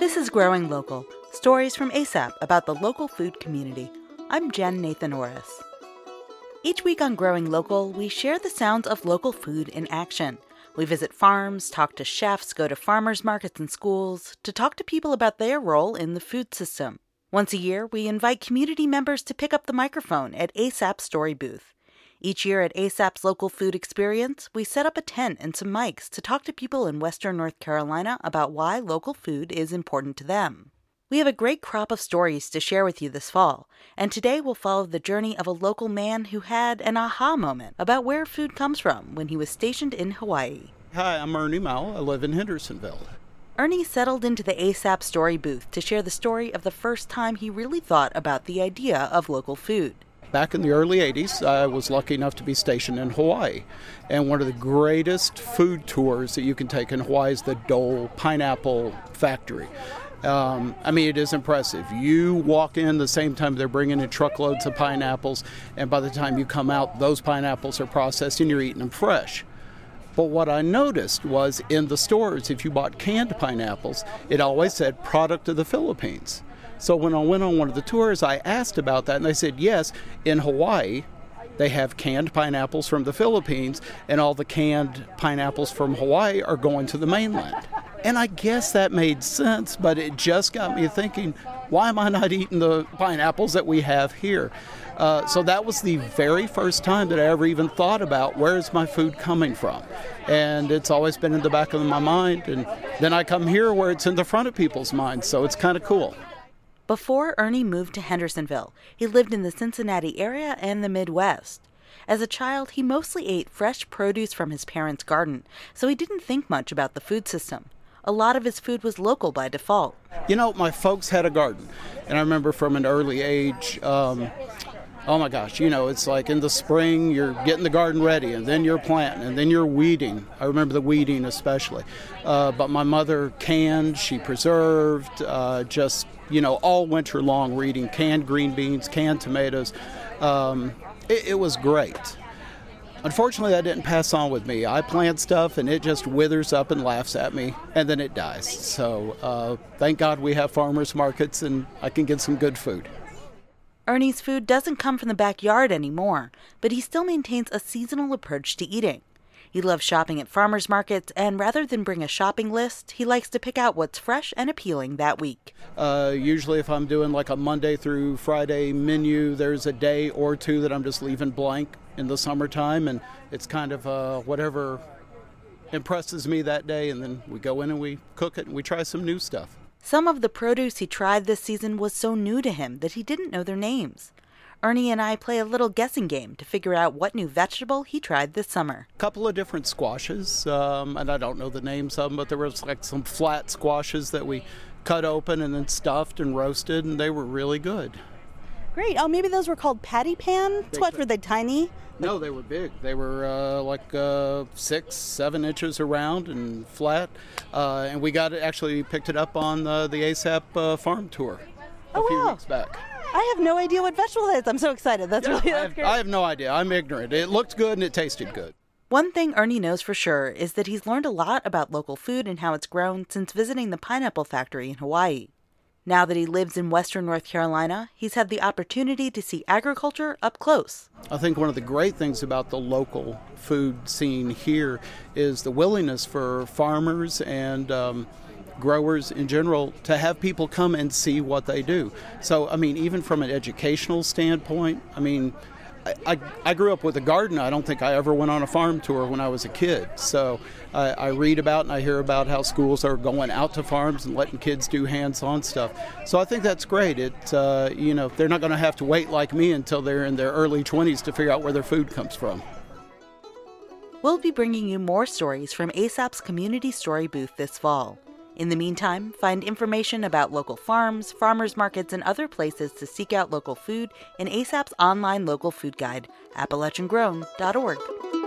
This is Growing Local stories from ASAP about the local food community. I'm Jen Nathan Orris. Each week on Growing Local, we share the sounds of local food in action. We visit farms, talk to chefs, go to farmers markets and schools to talk to people about their role in the food system. Once a year, we invite community members to pick up the microphone at ASAP Story Booth. Each year at ASAP's Local Food Experience, we set up a tent and some mics to talk to people in Western North Carolina about why local food is important to them. We have a great crop of stories to share with you this fall, and today we'll follow the journey of a local man who had an aha moment about where food comes from when he was stationed in Hawaii. Hi, I'm Ernie Mao. I live in Hendersonville. Ernie settled into the ASAP story booth to share the story of the first time he really thought about the idea of local food. Back in the early 80s, I was lucky enough to be stationed in Hawaii. And one of the greatest food tours that you can take in Hawaii is the Dole Pineapple Factory. Um, I mean, it is impressive. You walk in the same time they're bringing in truckloads of pineapples, and by the time you come out, those pineapples are processed and you're eating them fresh. But what I noticed was in the stores, if you bought canned pineapples, it always said product of the Philippines. So when I went on one of the tours, I asked about that, and they said, yes, in Hawaii, they have canned pineapples from the Philippines, and all the canned pineapples from Hawaii are going to the mainland. And I guess that made sense, but it just got me thinking, why am I not eating the pineapples that we have here? Uh, so that was the very first time that I ever even thought about where is my food coming from. And it's always been in the back of my mind. And then I come here where it's in the front of people's minds. So it's kind of cool. Before Ernie moved to Hendersonville, he lived in the Cincinnati area and the Midwest. As a child, he mostly ate fresh produce from his parents' garden, so he didn't think much about the food system. A lot of his food was local by default. You know, my folks had a garden, and I remember from an early age, um, oh my gosh, you know, it's like in the spring you're getting the garden ready, and then you're planting, and then you're weeding. I remember the weeding especially. Uh, but my mother canned, she preserved, uh, just you know, all winter long reading canned green beans, canned tomatoes. Um, it, it was great. Unfortunately, that didn't pass on with me. I plant stuff and it just withers up and laughs at me, and then it dies. So, uh, thank God we have farmers markets and I can get some good food. Ernie's food doesn't come from the backyard anymore, but he still maintains a seasonal approach to eating. He loves shopping at farmers markets, and rather than bring a shopping list, he likes to pick out what's fresh and appealing that week. Uh, usually, if I'm doing like a Monday through Friday menu, there's a day or two that I'm just leaving blank in the summertime, and it's kind of uh, whatever impresses me that day, and then we go in and we cook it and we try some new stuff. Some of the produce he tried this season was so new to him that he didn't know their names. Ernie and I play a little guessing game to figure out what new vegetable he tried this summer. A couple of different squashes, um, and I don't know the names of them, but there was like some flat squashes that we cut open and then stuffed and roasted, and they were really good. Great. Oh, maybe those were called patty pan. What were they tiny? No, they were big. They were uh, like uh, six, seven inches around and flat. Uh, and we got it actually picked it up on the, the ASAP uh, farm tour a oh, few wow. weeks back. I have no idea what vegetable that is. I'm so excited. That's Yeah, really I, have, great. I have no idea. I'm ignorant. It looked good and it tasted good. One thing Ernie knows for sure is that he's learned a lot about local food and how it's grown since visiting the pineapple factory in Hawaii. Now that he lives in western North Carolina, he's had the opportunity to see agriculture up close. I think one of the great things about the local food scene here is the willingness for farmers and um, growers in general to have people come and see what they do. So, I mean, even from an educational standpoint, I mean, I, I, grew up with a garden. I don't think I ever went on a farm tour when I was a kid. So I, I read about and I hear about how schools are going out to farms and letting kids do hands-on stuff. So I think that's great. It uh, you know they're not going to have to wait like me until they're in their early 20s to figure out where their food comes from. We'll be bringing you more stories from ASAP's community story booth this fall. In the meantime, find information about local farms, farmers markets, and other places to seek out local food in ASAP's online local food guide, AppalachianGrown.org.